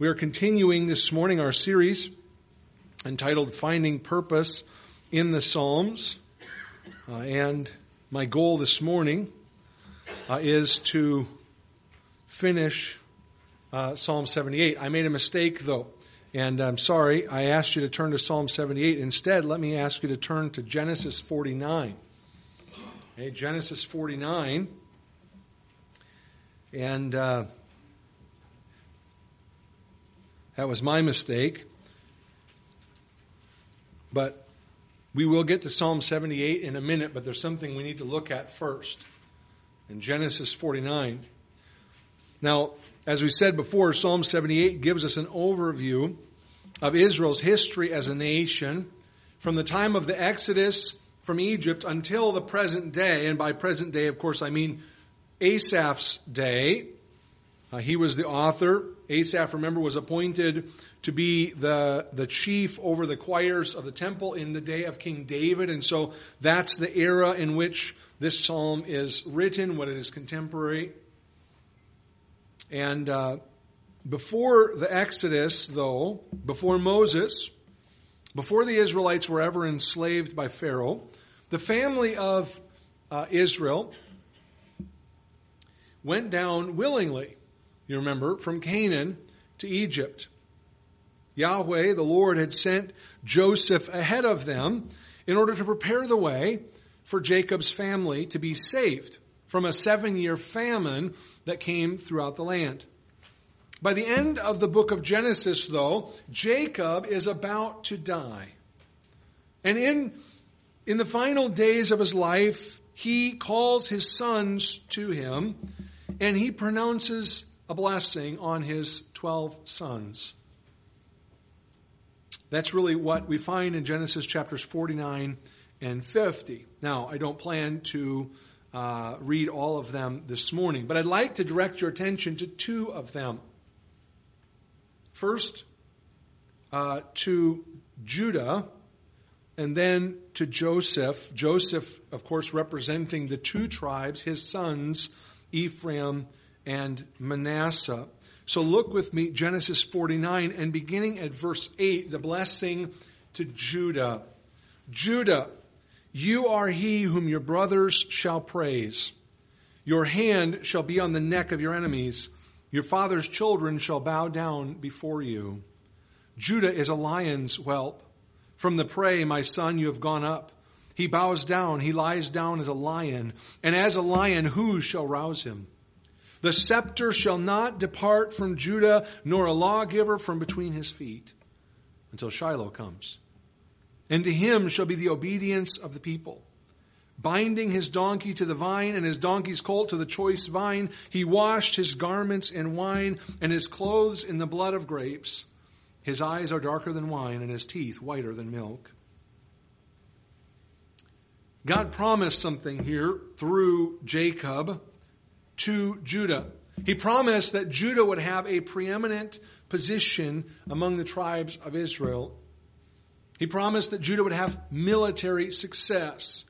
We are continuing this morning our series entitled Finding Purpose in the Psalms. Uh, and my goal this morning uh, is to finish uh, Psalm 78. I made a mistake though, and I'm sorry. I asked you to turn to Psalm 78. Instead, let me ask you to turn to Genesis 49. Okay, Genesis 49. And uh, that was my mistake. But we will get to Psalm 78 in a minute, but there's something we need to look at first. In Genesis 49. Now, as we said before, Psalm 78 gives us an overview of Israel's history as a nation from the time of the Exodus from Egypt until the present day. And by present day, of course, I mean Asaph's day. Uh, he was the author Asaph, remember, was appointed to be the, the chief over the choirs of the temple in the day of King David. And so that's the era in which this psalm is written, what it is contemporary. And uh, before the Exodus, though, before Moses, before the Israelites were ever enslaved by Pharaoh, the family of uh, Israel went down willingly you remember, from Canaan to Egypt. Yahweh, the Lord, had sent Joseph ahead of them in order to prepare the way for Jacob's family to be saved from a seven year famine that came throughout the land. By the end of the book of Genesis, though, Jacob is about to die. And in, in the final days of his life, he calls his sons to him and he pronounces a blessing on his 12 sons. That's really what we find in Genesis chapters 49 and 50. Now, I don't plan to uh, read all of them this morning, but I'd like to direct your attention to two of them. First, uh, to Judah, and then to Joseph. Joseph, of course, representing the two tribes, his sons, Ephraim and Manasseh. So look with me, Genesis 49, and beginning at verse 8, the blessing to Judah. Judah, you are he whom your brothers shall praise. Your hand shall be on the neck of your enemies. Your father's children shall bow down before you. Judah is a lion's whelp. From the prey, my son, you have gone up. He bows down, he lies down as a lion, and as a lion, who shall rouse him? The scepter shall not depart from Judah, nor a lawgiver from between his feet, until Shiloh comes. And to him shall be the obedience of the people. Binding his donkey to the vine and his donkey's colt to the choice vine, he washed his garments in wine and his clothes in the blood of grapes. His eyes are darker than wine and his teeth whiter than milk. God promised something here through Jacob to Judah. He promised that Judah would have a preeminent position among the tribes of Israel. He promised that Judah would have military success.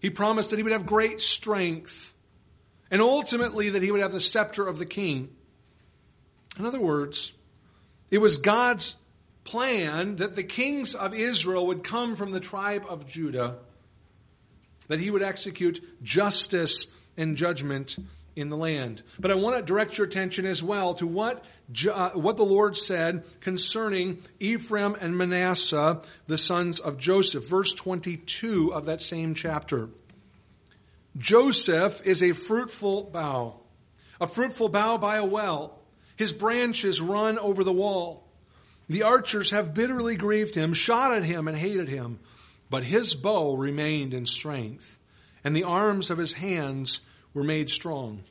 He promised that he would have great strength. And ultimately, that he would have the scepter of the king. In other words, it was God's plan that the kings of Israel would come from the tribe of Judah, that he would execute justice and judgment in the land. But I want to direct your attention as well to what, uh, what the Lord said concerning Ephraim and Manasseh, the sons of Joseph. Verse 22 of that same chapter. Joseph is a fruitful bough, a fruitful bough by a well. His branches run over the wall. The archers have bitterly grieved him, shot at him, and hated him. But his bow remained in strength, and the arms of his hands were made strong.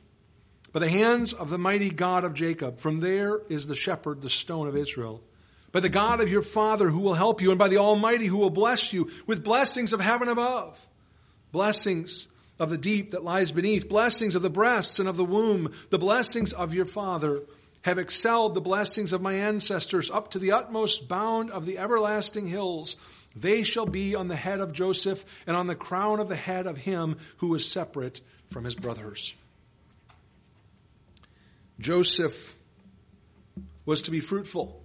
By the hands of the mighty God of Jacob, from there is the shepherd, the stone of Israel. By the God of your father who will help you, and by the Almighty who will bless you with blessings of heaven above, blessings of the deep that lies beneath, blessings of the breasts and of the womb, the blessings of your father have excelled the blessings of my ancestors up to the utmost bound of the everlasting hills. They shall be on the head of Joseph and on the crown of the head of him who is separate from his brothers. Joseph was to be fruitful.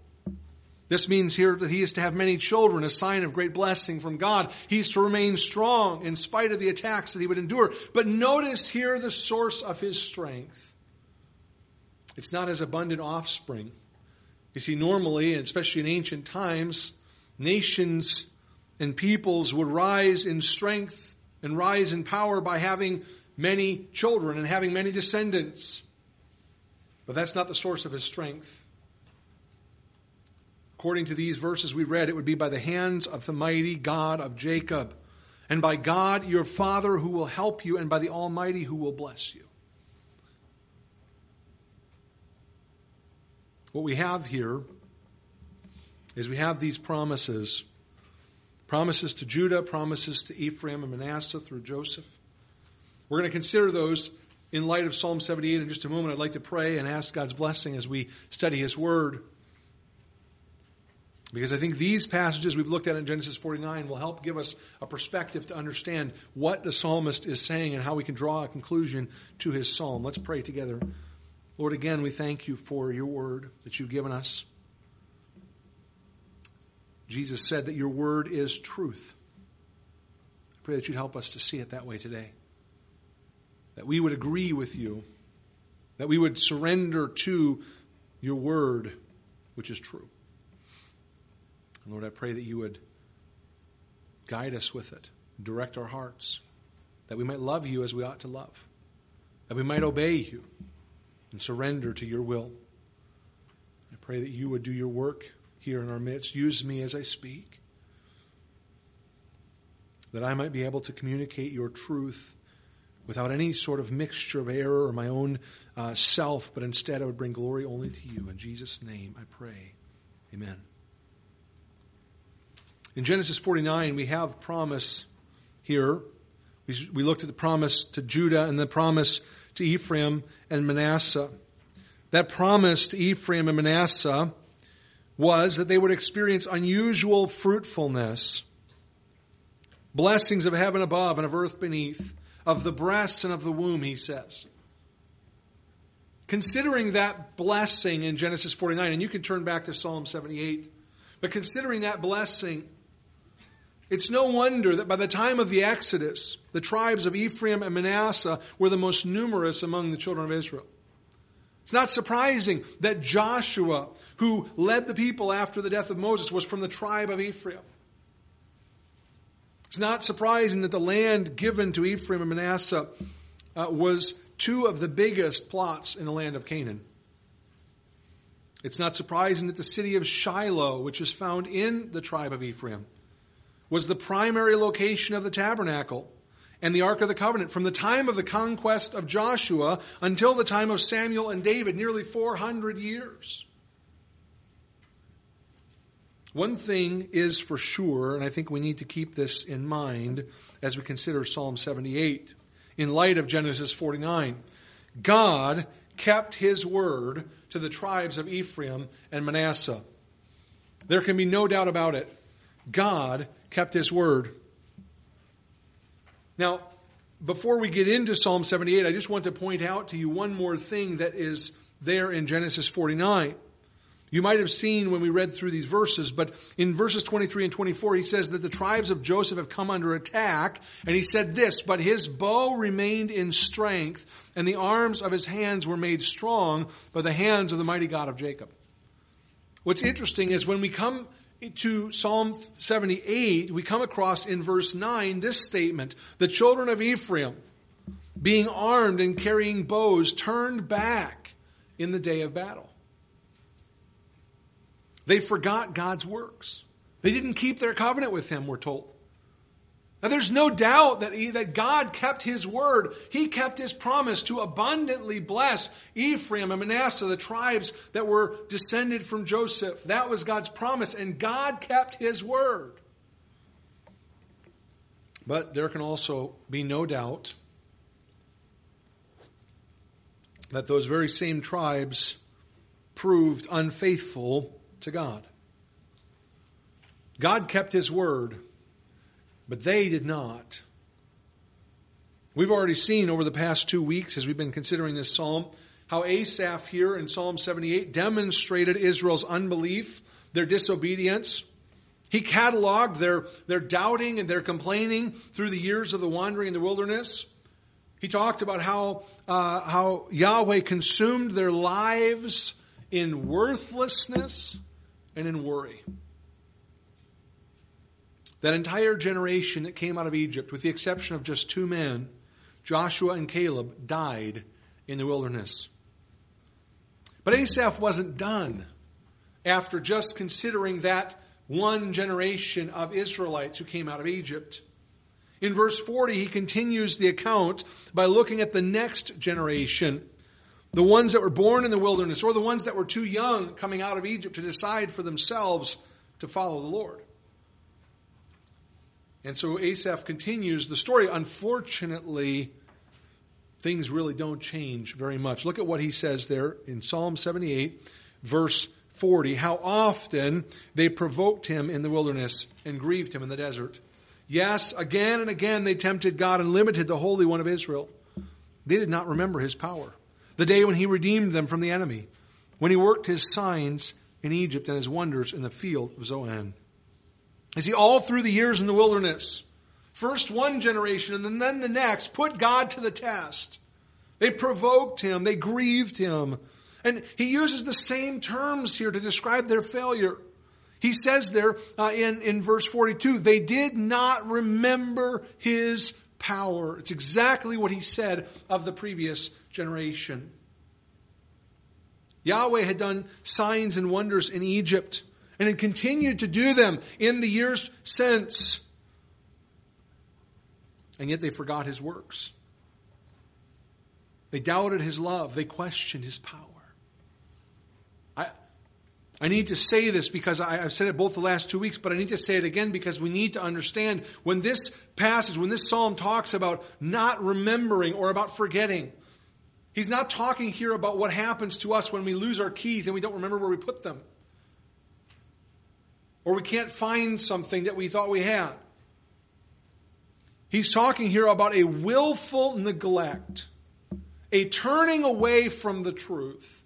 This means here that he is to have many children, a sign of great blessing from God. He's to remain strong in spite of the attacks that he would endure. But notice here the source of his strength. It's not his abundant offspring. You see, normally, and especially in ancient times, nations and peoples would rise in strength and rise in power by having many children and having many descendants. But that's not the source of his strength. According to these verses we read, it would be by the hands of the mighty God of Jacob, and by God your Father who will help you, and by the Almighty who will bless you. What we have here is we have these promises promises to Judah, promises to Ephraim and Manasseh through Joseph. We're going to consider those in light of Psalm 78 in just a moment. I'd like to pray and ask God's blessing as we study His Word. Because I think these passages we've looked at in Genesis 49 will help give us a perspective to understand what the psalmist is saying and how we can draw a conclusion to his psalm. Let's pray together. Lord, again, we thank you for your word that you've given us. Jesus said that your word is truth. I pray that you'd help us to see it that way today. That we would agree with you, that we would surrender to your word, which is true. Lord, I pray that you would guide us with it, direct our hearts, that we might love you as we ought to love, that we might obey you and surrender to your will. I pray that you would do your work here in our midst. Use me as I speak, that I might be able to communicate your truth without any sort of mixture of error or my own uh, self, but instead I would bring glory only to you. In Jesus' name I pray. Amen. In Genesis 49, we have promise here. We, we looked at the promise to Judah and the promise to Ephraim and Manasseh. That promise to Ephraim and Manasseh was that they would experience unusual fruitfulness, blessings of heaven above and of earth beneath, of the breasts and of the womb, he says. Considering that blessing in Genesis 49, and you can turn back to Psalm 78, but considering that blessing, it's no wonder that by the time of the Exodus, the tribes of Ephraim and Manasseh were the most numerous among the children of Israel. It's not surprising that Joshua, who led the people after the death of Moses, was from the tribe of Ephraim. It's not surprising that the land given to Ephraim and Manasseh uh, was two of the biggest plots in the land of Canaan. It's not surprising that the city of Shiloh, which is found in the tribe of Ephraim, was the primary location of the tabernacle and the Ark of the Covenant from the time of the conquest of Joshua until the time of Samuel and David, nearly 400 years. One thing is for sure, and I think we need to keep this in mind as we consider Psalm 78 in light of Genesis 49. God kept his word to the tribes of Ephraim and Manasseh. There can be no doubt about it. God kept his word. Now, before we get into Psalm 78, I just want to point out to you one more thing that is there in Genesis 49. You might have seen when we read through these verses, but in verses 23 and 24, he says that the tribes of Joseph have come under attack, and he said this, but his bow remained in strength, and the arms of his hands were made strong by the hands of the mighty God of Jacob. What's interesting is when we come to Psalm 78, we come across in verse 9 this statement The children of Ephraim, being armed and carrying bows, turned back in the day of battle. They forgot God's works. They didn't keep their covenant with Him, we're told. Now, there's no doubt that, he, that God kept his word. He kept his promise to abundantly bless Ephraim and Manasseh, the tribes that were descended from Joseph. That was God's promise, and God kept his word. But there can also be no doubt that those very same tribes proved unfaithful to God. God kept his word but they did not. We've already seen over the past two weeks, as we've been considering this psalm, how Asaph here in Psalm 78 demonstrated Israel's unbelief, their disobedience. He cataloged their, their doubting and their complaining through the years of the wandering in the wilderness. He talked about how, uh, how Yahweh consumed their lives in worthlessness and in worry. That entire generation that came out of Egypt, with the exception of just two men, Joshua and Caleb, died in the wilderness. But Asaph wasn't done after just considering that one generation of Israelites who came out of Egypt. In verse 40, he continues the account by looking at the next generation, the ones that were born in the wilderness, or the ones that were too young coming out of Egypt to decide for themselves to follow the Lord. And so Asaph continues the story. Unfortunately, things really don't change very much. Look at what he says there in Psalm 78, verse 40. How often they provoked him in the wilderness and grieved him in the desert. Yes, again and again they tempted God and limited the Holy One of Israel. They did not remember his power. The day when he redeemed them from the enemy, when he worked his signs in Egypt and his wonders in the field of Zoan. You see, all through the years in the wilderness, first one generation and then the next, put God to the test. They provoked him, they grieved him. And he uses the same terms here to describe their failure. He says there uh, in, in verse 42, they did not remember his power. It's exactly what he said of the previous generation. Yahweh had done signs and wonders in Egypt and had continued to do them in the years since. And yet they forgot his works. They doubted his love. They questioned his power. I, I need to say this because I, have said it both the last two weeks, but I need to say it again because we need to understand when this passage, when this psalm talks about not remembering or about forgetting, he's not talking here about what happens to us when we lose our keys and we don't remember where we put them or we can't find something that we thought we had. He's talking here about a willful neglect, a turning away from the truth.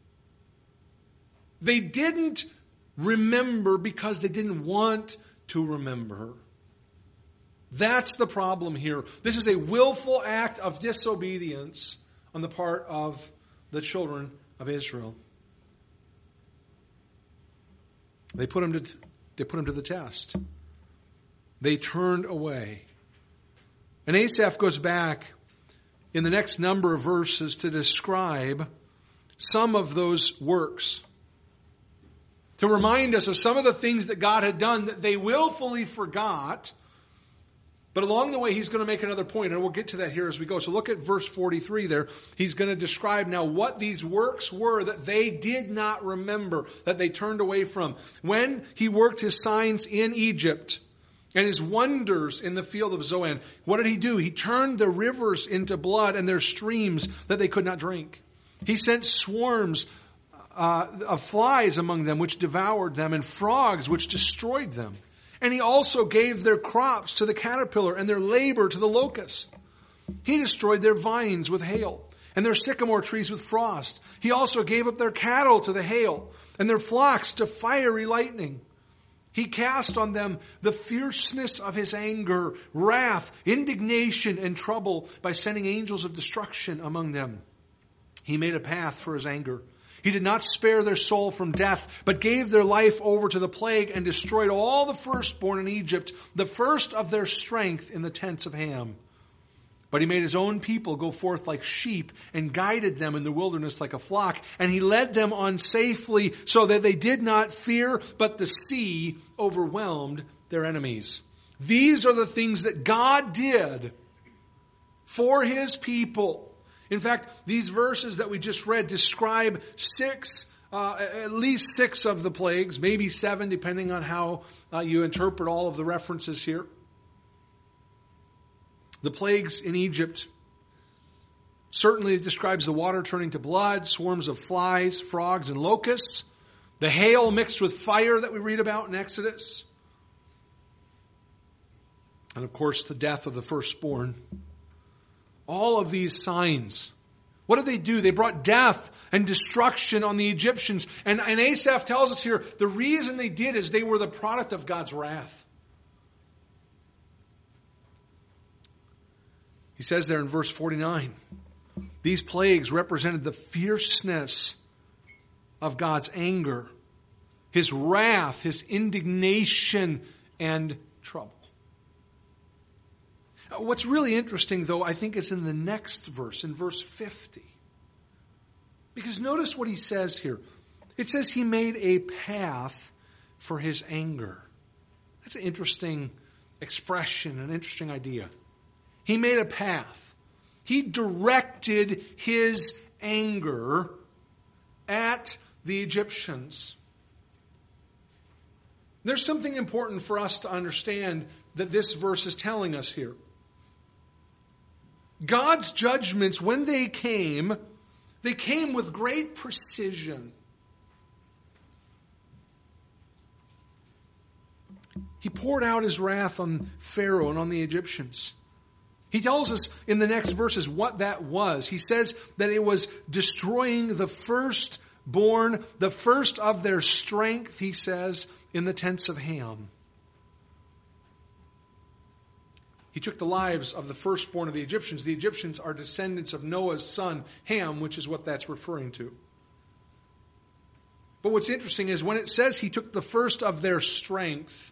They didn't remember because they didn't want to remember. That's the problem here. This is a willful act of disobedience on the part of the children of Israel. They put him to, they put him to the test. They turned away. And Asaph goes back in the next number of verses to describe some of those works. To remind us of some of the things that God had done that they willfully forgot but along the way, he's going to make another point, and we'll get to that here as we go. So look at verse 43 there. He's going to describe now what these works were that they did not remember, that they turned away from. When he worked his signs in Egypt, and his wonders in the field of Zoan. What did he do? He turned the rivers into blood and their streams that they could not drink. He sent swarms uh, of flies among them, which devoured them, and frogs, which destroyed them. And he also gave their crops to the caterpillar and their labor to the locust. He destroyed their vines with hail and their sycamore trees with frost. He also gave up their cattle to the hail and their flocks to fiery lightning. He cast on them the fierceness of his anger, wrath, indignation, and trouble by sending angels of destruction among them. He made a path for his anger he did not spare their soul from death, but gave their life over to the plague and destroyed all the firstborn in Egypt, the first of their strength in the tents of Ham. But he made his own people go forth like sheep and guided them in the wilderness like a flock. And he led them on safely so that they did not fear, but the sea overwhelmed their enemies. These are the things that God did for his people in fact, these verses that we just read describe six, uh, at least six of the plagues, maybe seven, depending on how uh, you interpret all of the references here. The plagues in Egypt certainly describes the water turning to blood, swarms of flies, frogs, and locusts, the hail mixed with fire that we read about in Exodus, and of course the death of the firstborn. All of these signs What did they do? They brought death and destruction on the Egyptians. And, and Asaph tells us here the reason they did is they were the product of God's wrath. He says there in verse 49 these plagues represented the fierceness of God's anger, his wrath, his indignation, and trouble. Uh, what's really interesting, though, I think is in the next verse, in verse 50. Because notice what he says here. It says he made a path for his anger. That's an interesting expression, an interesting idea. He made a path. He directed his anger at the Egyptians. There's something important for us to understand that this verse is telling us here. God's judgments, when they came, they came with great precision. He poured out his wrath on Pharaoh and on the Egyptians. He tells us in the next verses what that was. He says that it was destroying the firstborn, the first of their strength, he says, in the tents of Ham. He took the lives of the firstborn of the Egyptians. The Egyptians are descendants of Noah's son, Ham, which is what that's referring to. But what's interesting is when it says he took the first of their strength,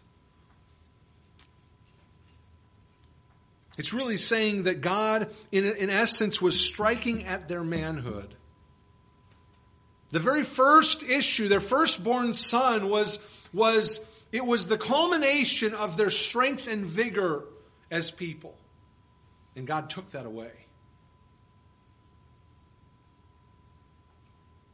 it's really saying that God, in, in essence, was striking at their manhood. The very first issue, their firstborn son, was, was it was the culmination of their strength and vigor as people. And God took that away.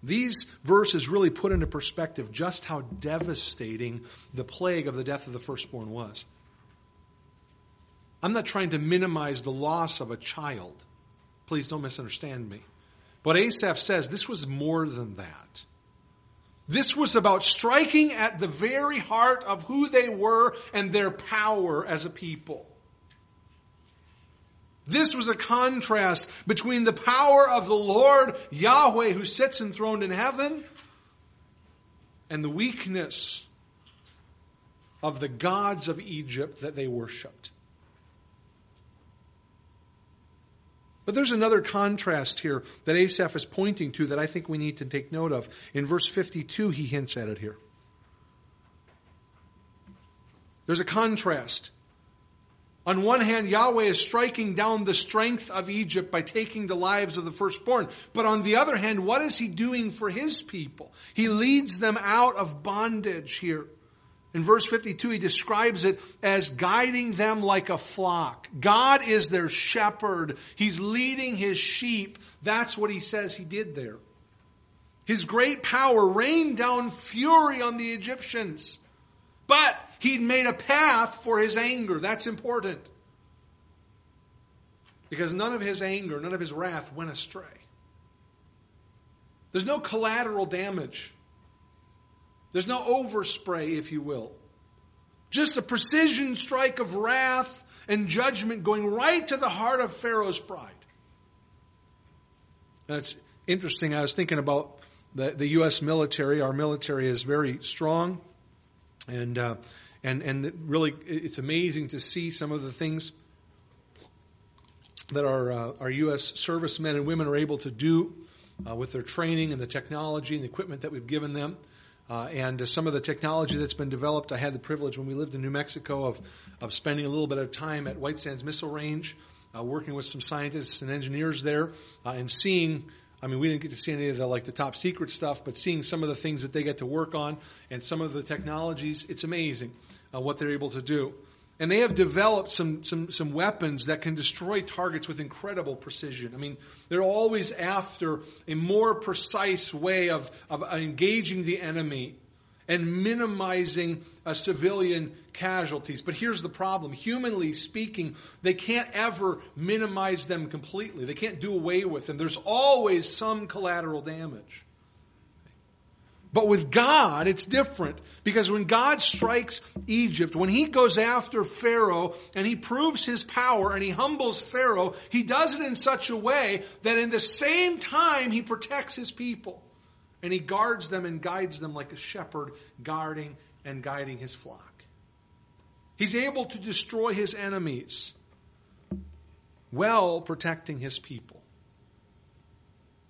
These verses really put into perspective just how devastating the plague of the death of the firstborn was. I'm not trying to minimize the loss of a child. Please don't misunderstand me. But Asaph says this was more than that. This was about striking at the very heart of who they were and their power as a people. This was a contrast between the power of the Lord Yahweh who sits enthroned in heaven and the weakness of the gods of Egypt that they worshiped. But there's another contrast here that Asaph is pointing to that I think we need to take note of. In verse 52, he hints at it here. There's a contrast. On one hand, Yahweh is striking down the strength of Egypt by taking the lives of the firstborn. But on the other hand, what is he doing for his people? He leads them out of bondage here. In verse 52, he describes it as guiding them like a flock. God is their shepherd. He's leading his sheep. That's what he says he did there. His great power rained down fury on the Egyptians. But He'd made a path for his anger. That's important. Because none of his anger, none of his wrath went astray. There's no collateral damage. There's no overspray, if you will. Just a precision strike of wrath and judgment going right to the heart of Pharaoh's pride. It's interesting. I was thinking about the, the U.S. military. Our military is very strong. And uh, and and really it's amazing to see some of the things that our uh, our U.S. servicemen and women are able to do uh, with their training and the technology and the equipment that we've given them. Uh, and uh, some of the technology that's been developed, I had the privilege when we lived in New Mexico of, of spending a little bit of time at White Sands Missile Range, uh, working with some scientists and engineers there, uh, and seeing I mean, we didn't get to see any of the like the top secret stuff, but seeing some of the things that they get to work on and some of the technologies, it's amazing uh, what they're able to do. And they have developed some, some, some weapons that can destroy targets with incredible precision. I mean, they're always after a more precise way of, of engaging the enemy and minimizing uh, civilian casualties. But here's the problem humanly speaking, they can't ever minimize them completely, they can't do away with them. There's always some collateral damage. But with God, it's different because when God strikes Egypt, when he goes after Pharaoh and he proves his power and he humbles Pharaoh, he does it in such a way that in the same time he protects his people and he guards them and guides them like a shepherd guarding and guiding his flock. He's able to destroy his enemies while protecting his people.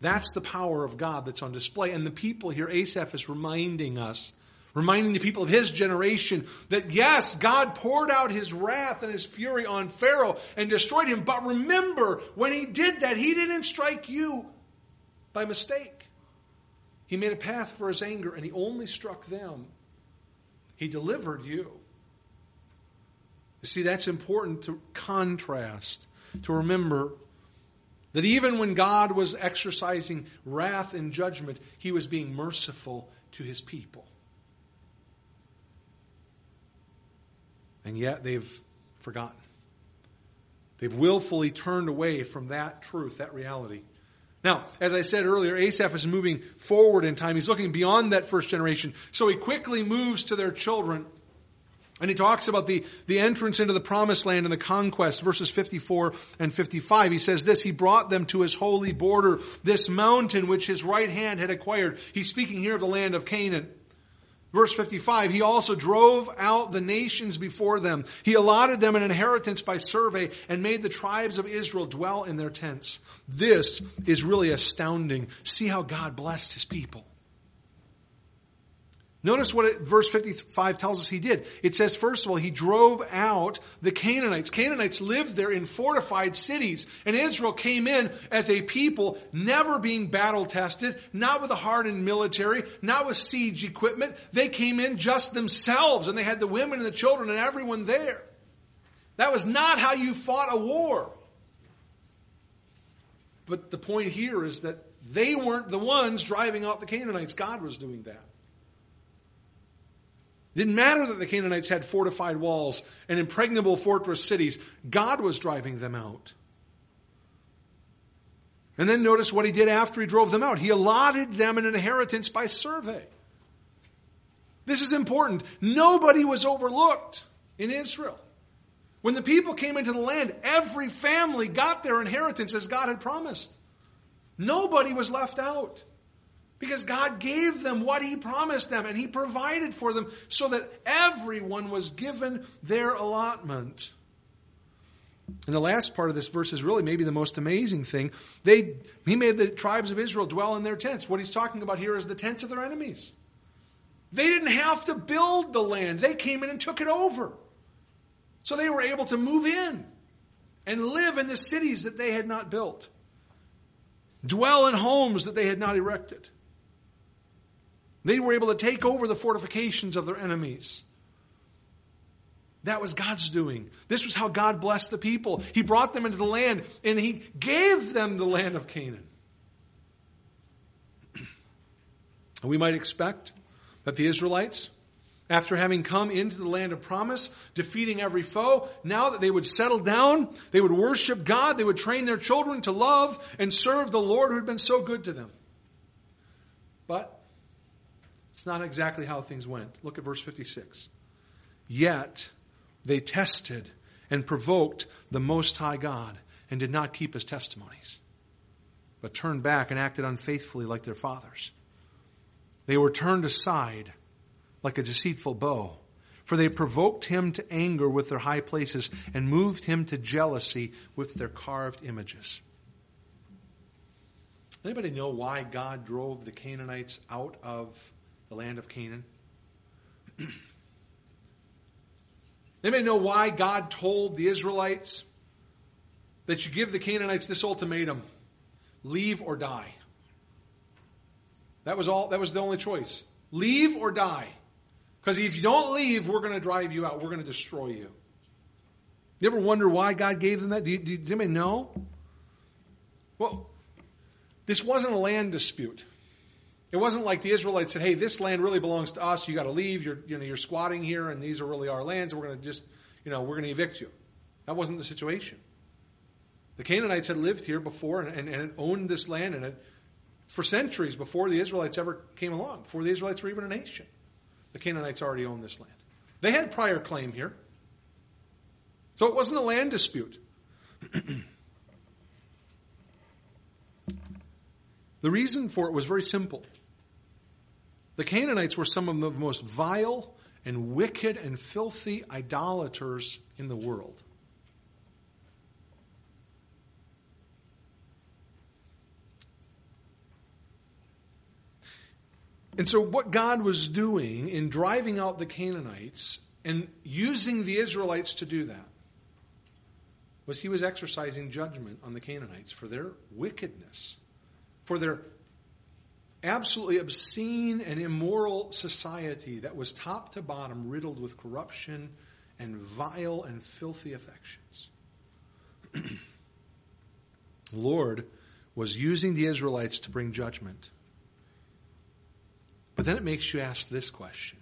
That's the power of God that's on display. And the people here, Asaph is reminding us, reminding the people of his generation that yes, God poured out his wrath and his fury on Pharaoh and destroyed him. But remember, when he did that, he didn't strike you by mistake. He made a path for his anger and he only struck them. He delivered you. You see, that's important to contrast, to remember that even when God was exercising wrath and judgment, he was being merciful to his people. And yet they've forgotten. They've willfully turned away from that truth, that reality. Now, as I said earlier, Asaph is moving forward in time. He's looking beyond that first generation. So he quickly moves to their children and he talks about the, the entrance into the promised land and the conquest, verses 54 and 55. He says this, He brought them to his holy border, this mountain which his right hand had acquired. He's speaking here of the land of Canaan. Verse 55, he also drove out the nations before them. He allotted them an inheritance by survey and made the tribes of Israel dwell in their tents. This is really astounding. See how God blessed his people. Notice what it, verse 55 tells us he did. It says, first of all, he drove out the Canaanites. Canaanites lived there in fortified cities, and Israel came in as a people never being battle tested, not with a hardened military, not with siege equipment. They came in just themselves, and they had the women and the children and everyone there. That was not how you fought a war. But the point here is that they weren't the ones driving out the Canaanites, God was doing that. Didn't matter that the Canaanites had fortified walls and impregnable fortress cities. God was driving them out. And then notice what he did after he drove them out. He allotted them an inheritance by survey. This is important. Nobody was overlooked in Israel. When the people came into the land, every family got their inheritance as God had promised. Nobody was left out. Because God gave them what He promised them and He provided for them so that everyone was given their allotment. And the last part of this verse is really maybe the most amazing thing. They, he made the tribes of Israel dwell in their tents. What he's talking about here is the tents of their enemies. They didn't have to build the land, they came in and took it over. So they were able to move in and live in the cities that they had not built, dwell in homes that they had not erected. They were able to take over the fortifications of their enemies. That was God's doing. This was how God blessed the people. He brought them into the land and He gave them the land of Canaan. we might expect that the Israelites, after having come into the land of promise, defeating every foe, now that they would settle down, they would worship God, they would train their children to love and serve the Lord who had been so good to them. But it's not exactly how things went. Look at verse 56. Yet they tested and provoked the Most High God and did not keep his testimonies, but turned back and acted unfaithfully like their fathers. They were turned aside like a deceitful bow, for they provoked him to anger with their high places and moved him to jealousy with their carved images. Anybody know why God drove the Canaanites out of the land of Canaan. they may know why God told the Israelites that you give the Canaanites this ultimatum leave or die? That was all that was the only choice. Leave or die. Because if you don't leave, we're going to drive you out. We're going to destroy you. You ever wonder why God gave them that? Do you, do, does anybody know? Well, this wasn't a land dispute. It wasn't like the Israelites said, "Hey, this land really belongs to us. You got to leave. You're, you know, you're squatting here, and these are really our lands. We're going to just, you know, we're going to evict you." That wasn't the situation. The Canaanites had lived here before and, and, and owned this land and had for centuries before the Israelites ever came along, before the Israelites were even a nation. The Canaanites already owned this land. They had prior claim here. So it wasn't a land dispute. the reason for it was very simple. The Canaanites were some of the most vile and wicked and filthy idolaters in the world. And so, what God was doing in driving out the Canaanites and using the Israelites to do that was He was exercising judgment on the Canaanites for their wickedness, for their absolutely obscene and immoral society that was top to bottom riddled with corruption and vile and filthy affections. the Lord was using the Israelites to bring judgment. But then it makes you ask this question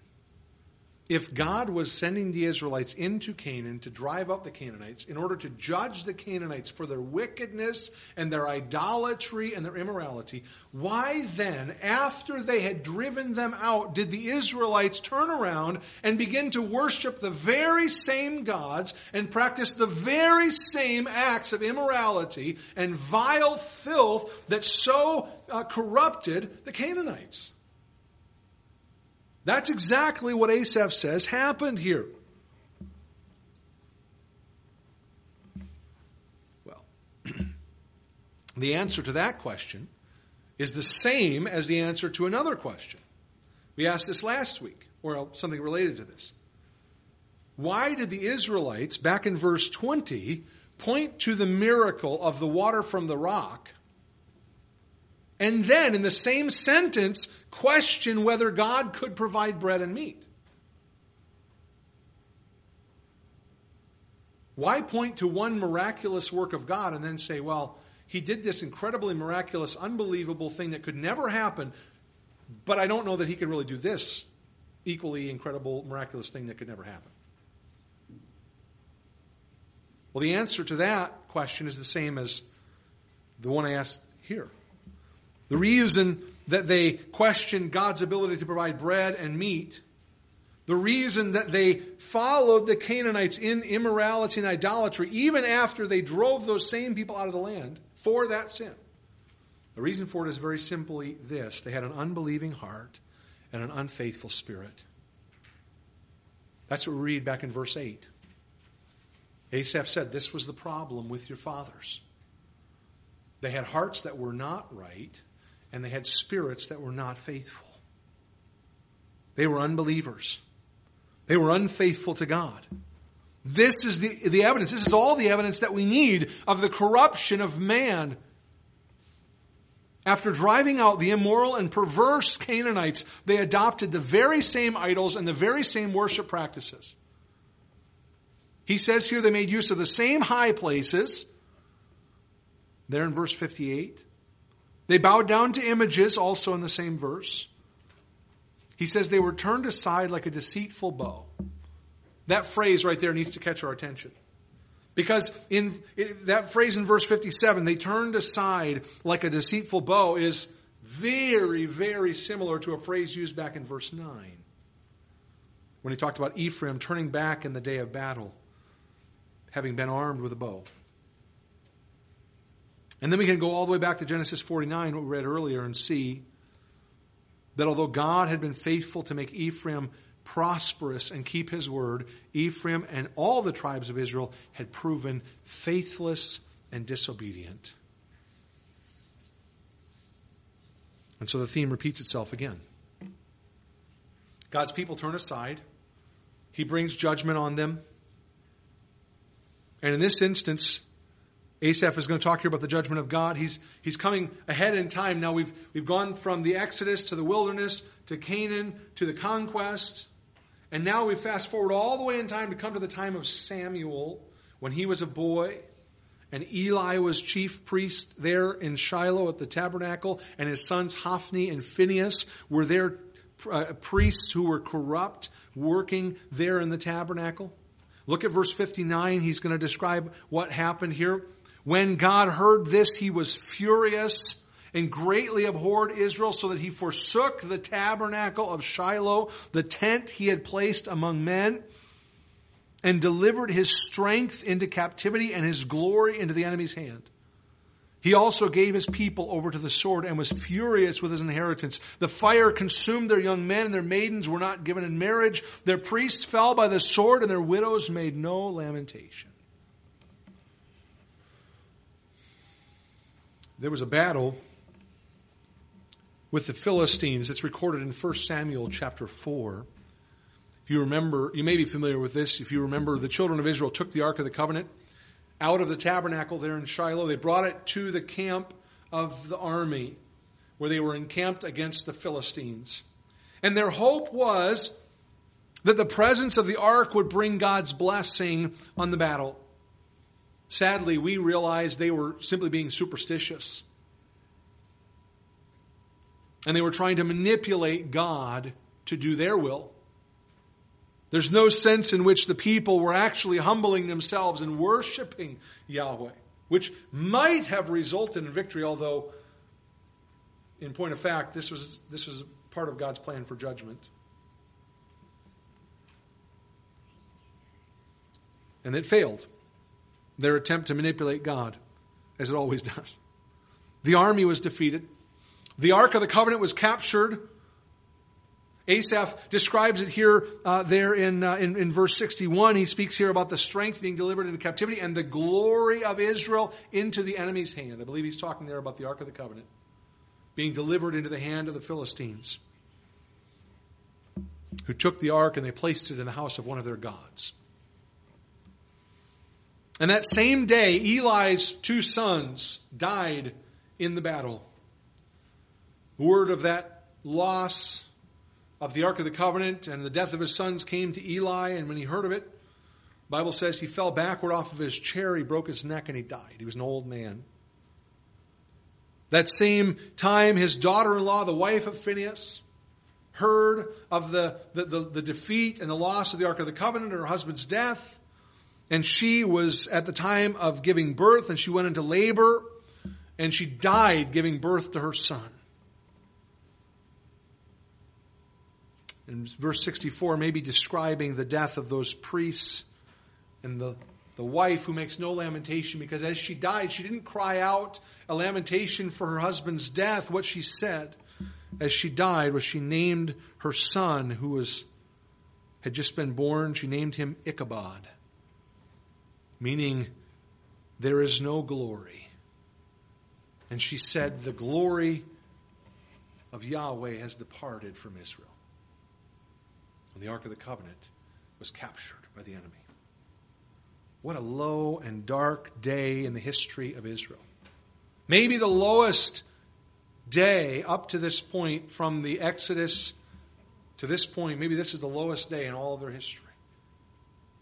if God was sending the Israelites into Canaan to drive out the Canaanites in order to judge the Canaanites for their wickedness and their idolatry and their immorality, why then, after they had driven them out, did the Israelites turn around and begin to worship the very same gods and practice the very same acts of immorality and vile filth that so uh, corrupted the Canaanites? That's exactly what Asaph says happened here. Well, the answer to that question is the same as the answer to another question. We asked this last week, or something related to this. Why did the Israelites, back in verse 20, point to the miracle of the water from the rock and then in the same sentence question whether God could provide bread and meat. Why point to one miraculous work of God and then say, well, he did this incredibly miraculous, unbelievable thing that could never happen, but I don't know that he could really do this equally incredible, miraculous thing that could never happen? Well, the answer to that question is the same as the one I asked here. The reason that they questioned God's ability to provide bread and meat, the reason that they followed the Canaanites in immorality and idolatry, even after they drove those same people out of the land for that sin, the reason for it is very simply this they had an unbelieving heart and an unfaithful spirit. That's what we read back in verse 8. Asaph said, This was the problem with your fathers. They had hearts that were not right, and they had spirits that were not faithful. They were unbelievers. They were unfaithful to God. This is the, the evidence. This is all the evidence that we need of the corruption of man. After driving out the immoral and perverse Canaanites, they adopted the very same idols and the very same worship practices. He says here they made use of the same high places. There in verse 58. They bowed down to images, also in the same verse. He says they were turned aside like a deceitful bow. That phrase right there needs to catch our attention. Because in that phrase in verse 57, they turned aside like a deceitful bow, is very, very similar to a phrase used back in verse 9 when he talked about Ephraim turning back in the day of battle, having been armed with a bow. And then we can go all the way back to Genesis 49, what we read earlier, and see that although God had been faithful to make Ephraim prosperous and keep his word, Ephraim and all the tribes of Israel had proven faithless and disobedient. And so the theme repeats itself again. God's people turn aside. He brings judgment on them. And in this instance, Asaph is going to talk here about the judgment of God. He's, he's coming ahead in time. Now we've, we've gone from the Exodus to the wilderness to Canaan to the conquest. And now we fast forward all the way in time to come to the time of Samuel when he was a boy. And Eli was chief priest there in Shiloh at the tabernacle. And his sons Hophni and Phinehas were there uh, priests who were corrupt working there in the tabernacle. Look at verse 59. He's going to describe what happened here. When God heard this, he was furious and greatly abhorred Israel, so that he forsook the tabernacle of Shiloh, the tent he had placed among men, and delivered his strength into captivity and his glory into the enemy's hand. He also gave his people over to the sword and was furious with his inheritance. The fire consumed their young men, and their maidens were not given in marriage. Their priests fell by the sword, and their widows made no lamentation. There was a battle with the Philistines that's recorded in 1 Samuel chapter 4. If you remember, you may be familiar with this. If you remember, the children of Israel took the Ark of the Covenant out of the tabernacle there in Shiloh. They brought it to the camp of the army where they were encamped against the Philistines. And their hope was that the presence of the ark would bring God's blessing on the battle. Sadly, we realized they were simply being superstitious. And they were trying to manipulate God to do their will. There's no sense in which the people were actually humbling themselves and worshiping Yahweh, which might have resulted in victory, although, in point of fact, this was, this was part of God's plan for judgment. And it failed. Their attempt to manipulate God, as it always does. The army was defeated. The Ark of the Covenant was captured Asaph describes it here, uh, there in, uh, in, in verse 61. He speaks here about the strength being delivered into captivity and the glory of Israel into the enemy's hand. I believe he's talking there about the Ark of the Covenant being delivered into the hand of the Philistines, who took the ark and they placed it in the house of one of their gods. And that same day, Eli's two sons died in the battle. Word of that loss of the Ark of the Covenant and the death of his sons came to Eli, and when he heard of it, Bible says he fell backward off of his chair, he broke his neck, and he died. He was an old man. That same time, his daughter in law, the wife of Phineas, heard of the, the, the, the, defeat and the loss of the Ark of the Covenant and her husband's death. And she was at the time of giving birth, and she went into labor, and she died giving birth to her son. And verse 64 may be describing the death of those priests and the, the wife who makes no lamentation because as she died, she didn't cry out a lamentation for her husband's death. What she said as she died was she named her son who was had just been born, she named him Ichabod, meaning there is no glory. And she said, The glory of Yahweh has departed from Israel and the Ark of the Covenant was captured by the enemy. What a low and dark day in the history of Israel. Maybe the lowest day up to this point from the Exodus to this point. Maybe this is the lowest day in all of their history.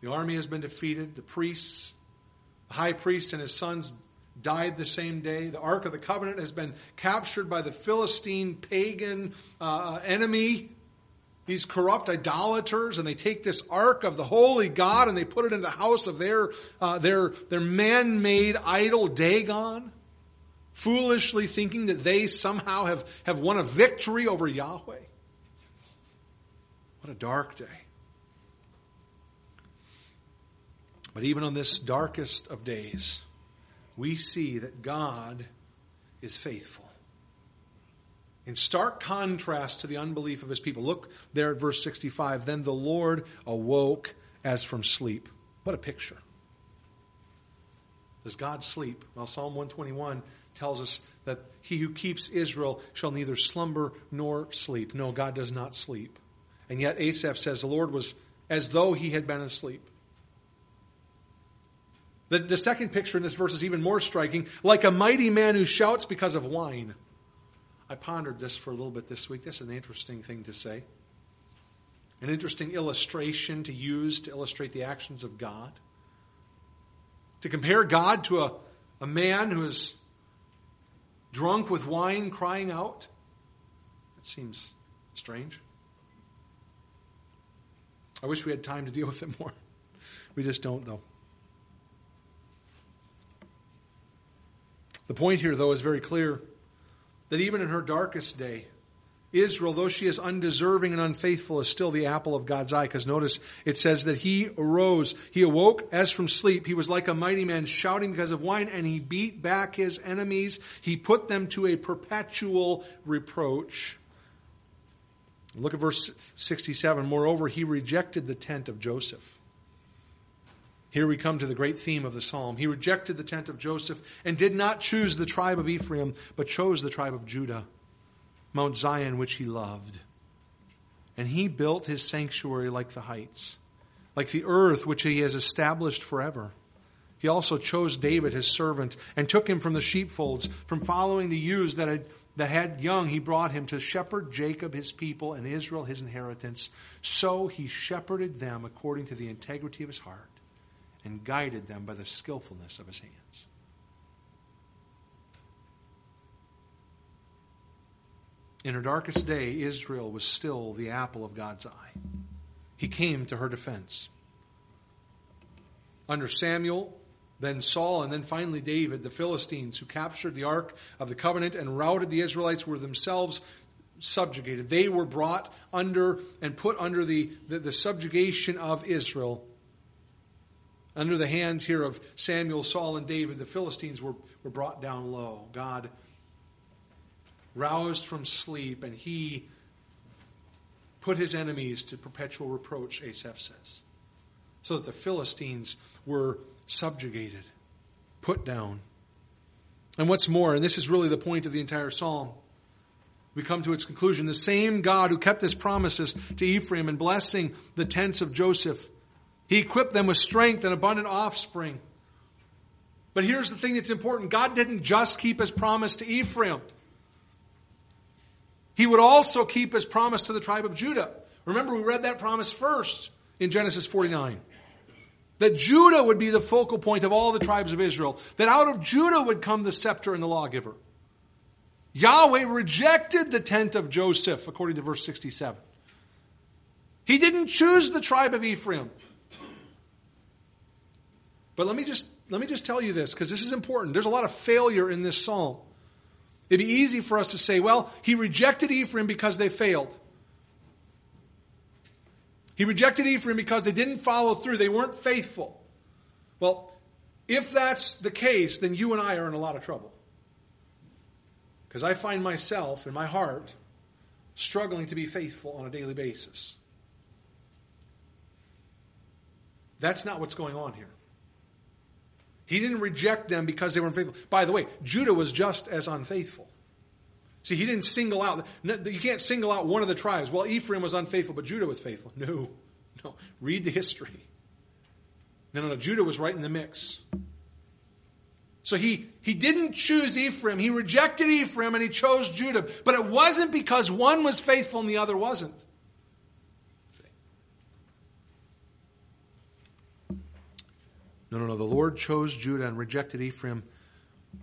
The army has been defeated. The priests, the high priest and his sons died the same day. The Ark of the Covenant has been captured by the Philistine pagan uh, enemy these corrupt idolaters, and they take this ark of the holy God and they put it in the house of their, uh, their, their man made idol Dagon, foolishly thinking that they somehow have, have won a victory over Yahweh. What a dark day. But even on this darkest of days, we see that God is faithful in stark contrast to the unbelief of his people. Look there at verse 65. Then the Lord awoke as from sleep. What a picture. Does God sleep? Well, Psalm 121 tells us that he who keeps Israel shall neither slumber nor sleep. No, God does not sleep. And yet Asaph says the Lord was as though he had been asleep. The, the second picture in this verse is even more striking like a mighty man who shouts because of wine. I pondered this for a little bit this week. This is an interesting thing to say. An interesting illustration to use to illustrate the actions of God. To compare God to a, a man who is drunk with wine crying out. It seems strange. I wish we had time to deal with it more. We just don't, though. The point here, though, is very clear. that even in her darkest day, Israel, though she is undeserving and unfaithful, is still the apple of God's eye. Because notice it says that he arose, he awoke as from sleep. He was like a mighty man shouting because of wine, and he beat back his enemies. He put them to a perpetual reproach. Look at verse 67. Moreover, he rejected the tent of Joseph. Here we come to the great theme of the psalm. He rejected the tent of Joseph and did not choose the tribe of Ephraim, but chose the tribe of Judah. Mount Zion, which he loved. And he built his sanctuary like the heights, like the earth which he has established forever. He also chose David, his servant, and took him from the sheepfolds, from following the ewes that had, that had young. He brought him to shepherd Jacob, his people, and Israel, his inheritance. So he shepherded them according to the integrity of his heart and guided them by the skillfulness of his hands. In her darkest day, Israel was still the apple of God's eye. He came to her defense. Under Samuel, then Saul, and then finally David, the Philistines who captured the Ark of the Covenant and routed the Israelites were themselves subjugated. They were brought under and put under the, the, the subjugation of Israel. Under the hands here of Samuel, Saul, and David, the Philistines were, were brought down low. God roused from sleep, and he put his enemies to perpetual reproach, Asaph says, so that the Philistines were subjugated, put down. And what's more, and this is really the point of the entire psalm, we come to its conclusion. The same God who kept his promises to Ephraim and blessing the tents of Joseph, he equipped them with strength and abundant offspring. But here's the thing that's important God didn't just keep his promise to Ephraim. He would also keep his promise to the tribe of Judah. Remember, we read that promise first in Genesis 49. That Judah would be the focal point of all the tribes of Israel. That out of Judah would come the scepter and the lawgiver. Yahweh rejected the tent of Joseph, according to verse 67. He didn't choose the tribe of Ephraim. But let me just, let me just tell you this, because this is important. There's a lot of failure in this psalm. It'd be easy for us to say, well, he rejected Ephraim because they failed. He rejected Ephraim because they didn't follow through, they weren't faithful. Well, if that's the case, then you and I are in a lot of trouble. Because I find myself in my heart struggling to be faithful on a daily basis. That's not what's going on here. He didn't reject them because they were unfaithful. By the way, Judah was just as unfaithful. See, he didn't single out, you can't single out one of the tribes. Well, Ephraim was unfaithful, but Judah was faithful. No, no. Read the history. No, no, no. Judah was right in the mix. So he, he didn't choose Ephraim. He rejected Ephraim and he chose Judah. But it wasn't because one was faithful and the other wasn't. No, no, no. The Lord chose Judah and rejected Ephraim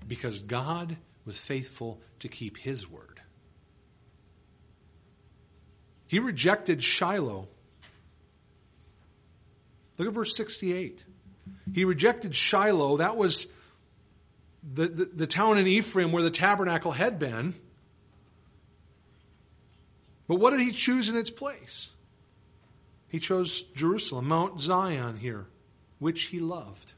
because God was faithful to keep his word. He rejected Shiloh. Look at verse 68. He rejected Shiloh. That was the, the, the, town in Ephraim where the tabernacle had been. But what did he choose in its place? He chose Jerusalem, Mount Zion here which he loved.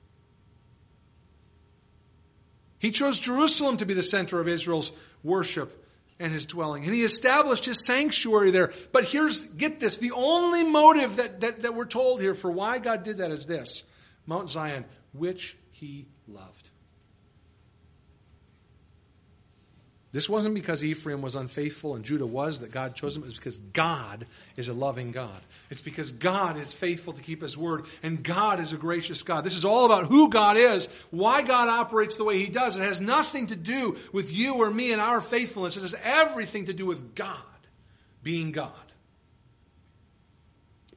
He chose Jerusalem to be the center of Israel's worship and his dwelling. And he established his sanctuary there. But here's, get this, the only motive that, that, that we're told here for why God did that is this Mount Zion, which he loved. This wasn't because Ephraim was unfaithful and Judah was that God chose him. It's because God is a loving God. It's because God is faithful to keep his word and God is a gracious God. This is all about who God is, why God operates the way he does. It has nothing to do with you or me and our faithfulness. It has everything to do with God being God.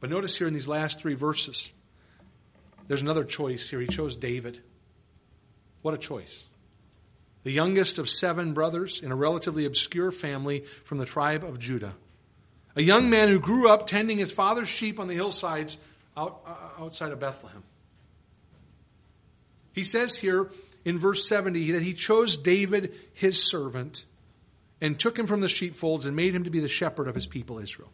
But notice here in these last three verses, there's another choice here. He chose David. What a choice the youngest of seven brothers in a relatively obscure family from the tribe of Judah. A young man who grew up tending his father's sheep on the hillsides out, uh, outside of Bethlehem. He says here in verse 70 that he chose David, his servant, and took him from the sheepfolds and made him to be the shepherd of his people Israel.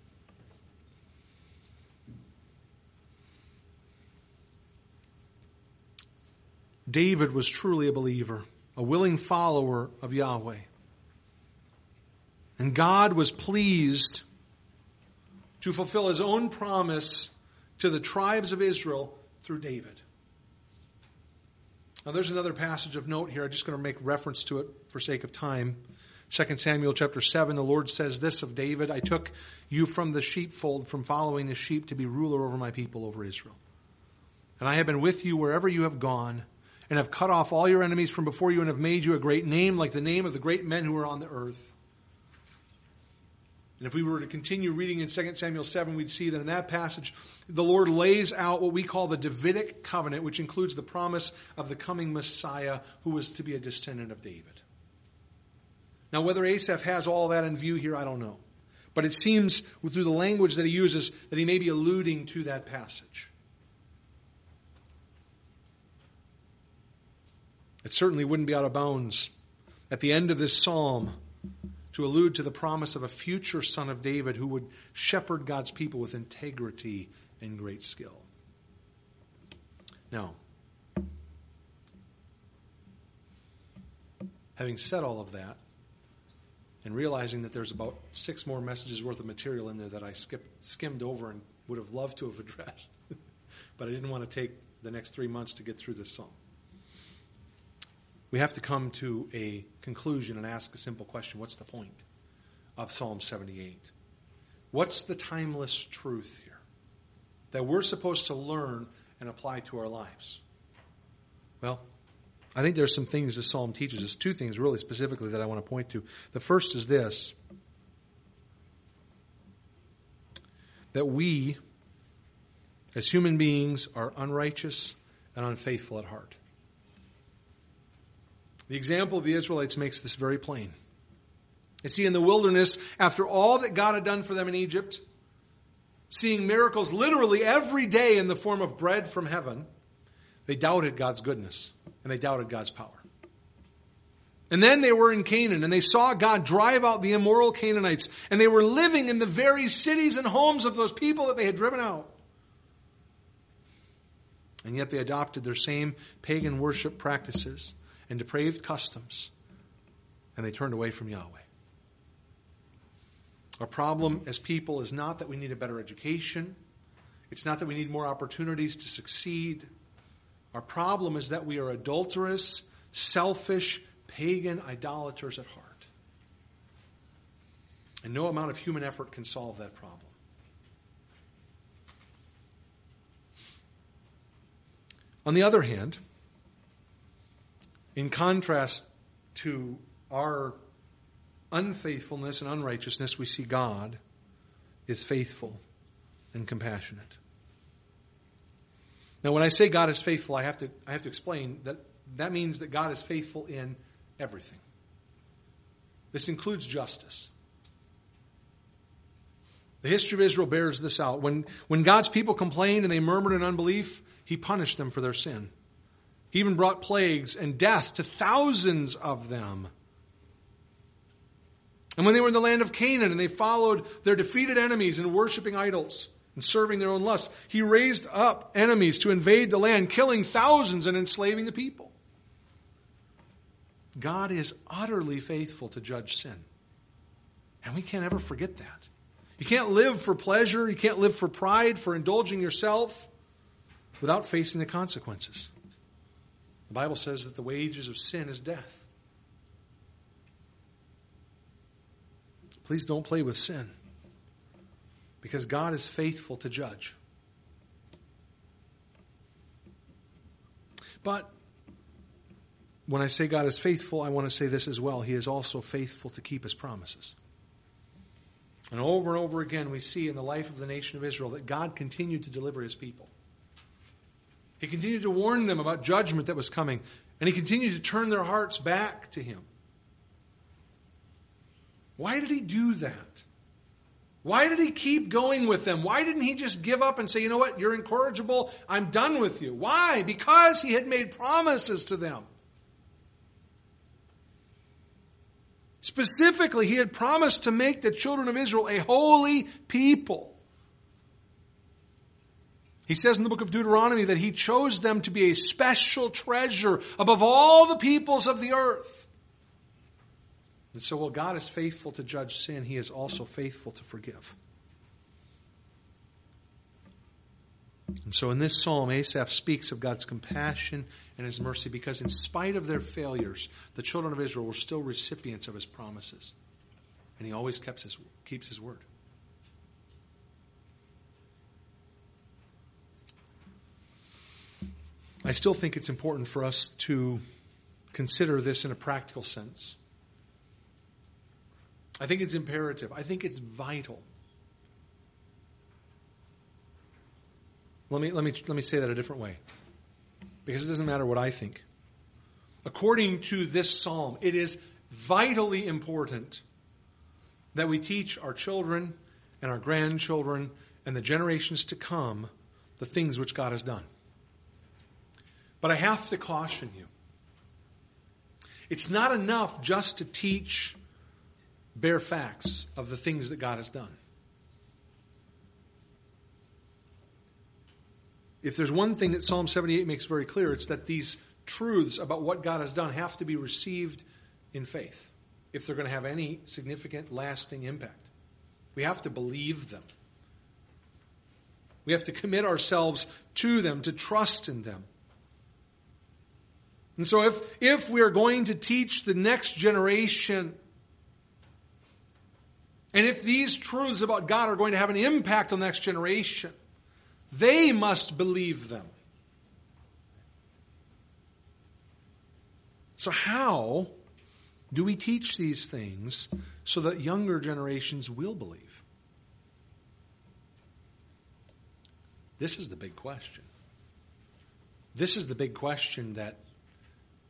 David was truly a believer, a willing follower of Yahweh. And God was pleased to fulfill his own promise to the tribes of Israel through David. Now, there's another passage of note here. I'm just going to make reference to it for sake of time. 2 Samuel chapter 7, the Lord says this of David I took you from the sheepfold, from following the sheep, to be ruler over my people, over Israel. And I have been with you wherever you have gone, and have cut off all your enemies from before you, and have made you a great name, like the name of the great men who are on the earth. And if we were to continue reading in 2 Samuel 7, we'd see that in that passage, the Lord lays out what we call the Davidic covenant, which includes the promise of the coming Messiah who was to be a descendant of David. Now, whether Asaph has all that in view here, I don't know. But it seems through the language that he uses that he may be alluding to that passage. It certainly wouldn't be out of bounds at the end of this psalm to allude to the promise of a future son of David who would shepherd God's people with integrity and great skill. Now, having said all of that, and realizing that there's about six more messages worth of material in there that I skipped, skimmed over and would have loved to have addressed, but I didn't want to take the next three months to get through this psalm. We have to come to a conclusion and ask a simple question What's the point of Psalm 78? What's the timeless truth here that we're supposed to learn and apply to our lives? Well, I think there's some things this psalm teaches us. Two things, really specifically, that I want to point to. The first is this that we, as human beings, are unrighteous and unfaithful at heart. The example of the Israelites makes this very plain. You see, in the wilderness, after all that God had done for them in Egypt, seeing miracles literally every day in the form of bread from heaven, they doubted God's goodness and they doubted God's power. And then they were in Canaan and they saw God drive out the immoral Canaanites and they were living in the very cities and homes of those people that they had driven out. And yet they adopted their same pagan worship practices and depraved customs, and they turned away from Yahweh. Our problem as people is not that we need a better education. It's not that we need more opportunities to succeed. Our problem is that we are adulterous, selfish, pagan idolaters at heart. And no amount of human effort can solve that problem. On the other hand, in contrast to our unfaithfulness and unrighteousness, we see God is faithful and compassionate. Now, when I say God is faithful, I have to, I have to explain that that means that God is faithful in everything. This includes justice. The history of Israel bears this out. When, when God's people complained and they murmured in unbelief, he punished them for their sin. He even brought plagues and death to thousands of them. And when they were in the land of Canaan and they followed their defeated enemies in worshiping idols and serving their own lusts, he raised up enemies to invade the land, killing thousands and enslaving the people. God is utterly faithful to judge sin. And we can't ever forget that. You can't live for pleasure, you can't live for pride, for indulging yourself without facing the consequences. The Bible says that the wages of sin is death. Please don't play with sin because God is faithful to judge. But when I say God is faithful, I want to say this as well. He is also faithful to keep his promises. And over and over again, we see in the life of the nation of Israel that God continued to deliver his people. He continued to warn them about judgment that was coming, and he continued to turn their hearts back to him. Why did he do that? Why did he keep going with them? Why didn't he just give up and say, you know what, you're incorrigible, I'm done with you? Why? Because he had made promises to them. Specifically, he had promised to make the children of Israel a holy people. He says in the book of Deuteronomy that he chose them to be a special treasure above all the peoples of the earth. And so, while God is faithful to judge sin, he is also faithful to forgive. And so, in this psalm, Asaph speaks of God's compassion and his mercy because, in spite of their failures, the children of Israel were still recipients of his promises. And he always keeps his, keeps his word. I still think it's important for us to consider this in a practical sense. I think it's imperative. I think it's vital. Let me, let me, let me say that a different way. Because it doesn't matter what I think. According to this psalm, it is vitally important that we teach our children and our grandchildren and the generations to come the things which God has done. But I have to caution you. It's not enough just to teach bare facts of the things that God has done. If there's one thing that Psalm 78 makes very clear, it's that these truths about what God has done have to be received in faith if they're going to have any significant, lasting impact. We have to believe them. We have to commit ourselves to them, to trust in them. And so, if, if we're going to teach the next generation, and if these truths about God are going to have an impact on the next generation, they must believe them. So, how do we teach these things so that younger generations will believe? This is the big question. This is the big question that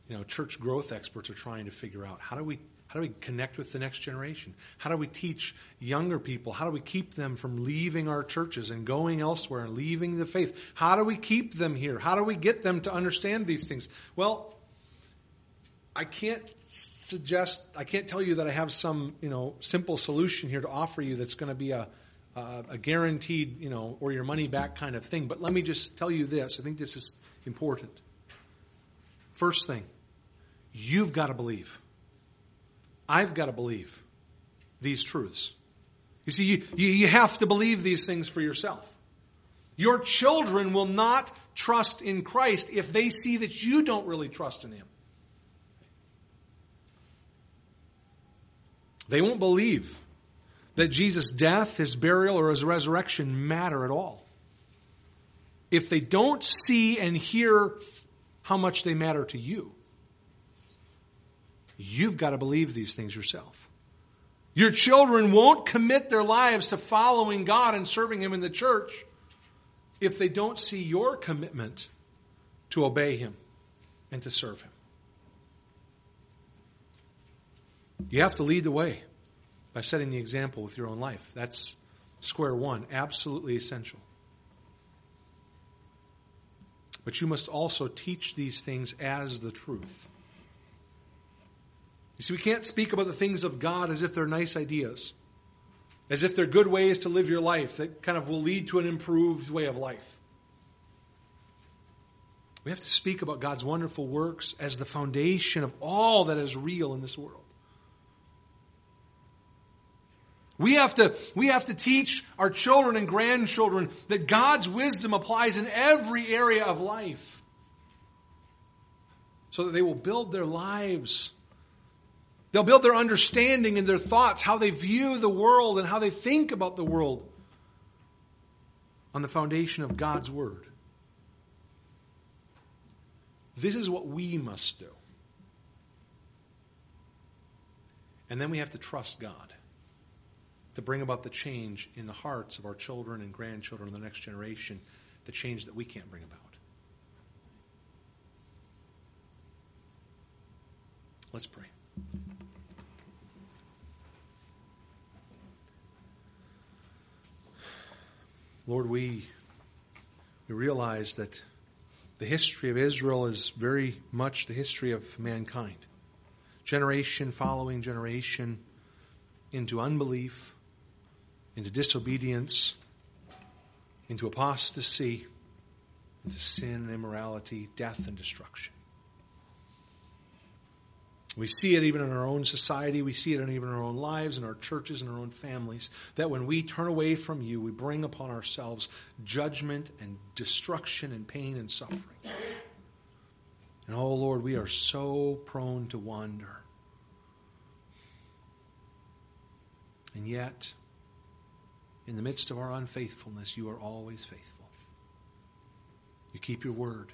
you know, church growth experts are trying to figure out how do we how do we connect with the next generation? How do we teach younger people? How do we keep them from leaving our churches and going elsewhere and leaving the faith? How do we keep them here? How do we get them to understand these things? Well, I can't suggest, I can't tell you that I have some, you know, simple solution here to offer you that's going to be a, a, a guaranteed, you know, or your money back kind of thing. But let me just tell you this. I think this is important. First thing, You've got to believe. I've got to believe these truths. You see, you, you have to believe these things for yourself. Your children will not trust in Christ if they see that you don't really trust in Him. They won't believe that Jesus' death, His burial, or His resurrection matter at all. If they don't see and hear how much they matter to you. You've got to believe these things yourself. Your children won't commit their lives to following God and serving Him in the church if they don't see your commitment to obey Him and to serve Him. You have to lead the way by setting the example with your own life. That's square one, absolutely essential. But you must also teach these things as the truth. You see, we can't speak about the things of God as if they're nice ideas, as if they're good ways to live your life that kind of will lead to an improved way of life. We have to speak about God's wonderful works as the foundation of all that is real in this world. We have to, we have to teach our children and grandchildren that God's wisdom applies in every area of life so that they will build their lives They'll build their understanding and their thoughts, how they view the world and how they think about the world on the foundation of God's Word. This is what we must do. And then we have to trust God to bring about the change in the hearts of our children and grandchildren and the next generation, the change that we can't bring about. Let's pray. Lord, we, we realize that the history of Israel is very much the history of mankind. generation following generation into unbelief, into disobedience, into apostasy, into sin and immorality, death and destruction. We see it even in our own society. We see it in even our own lives, in our churches, in our own families. That when we turn away from you, we bring upon ourselves judgment and destruction and pain and suffering. And oh Lord, we are so prone to wander. And yet, in the midst of our unfaithfulness, you are always faithful. You keep your word.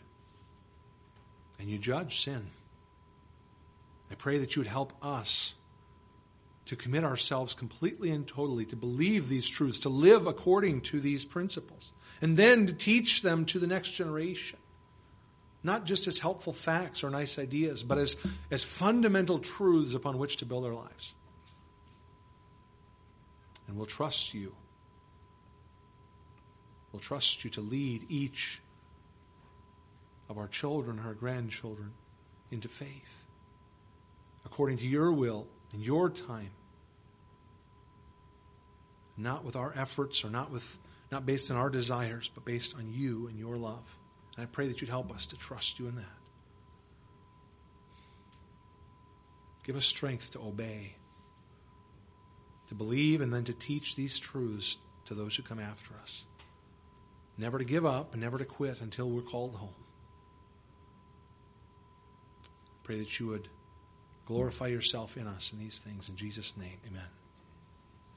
And you judge sin. I pray that you would help us to commit ourselves completely and totally to believe these truths, to live according to these principles, and then to teach them to the next generation. Not just as helpful facts or nice ideas, but as, as fundamental truths upon which to build our lives. And we'll trust you. We'll trust you to lead each of our children, our grandchildren, into faith according to your will and your time. Not with our efforts or not with not based on our desires, but based on you and your love. And I pray that you'd help us to trust you in that. Give us strength to obey, to believe, and then to teach these truths to those who come after us. Never to give up and never to quit until we're called home. Pray that you would Glorify yourself in us in these things. In Jesus' name, amen.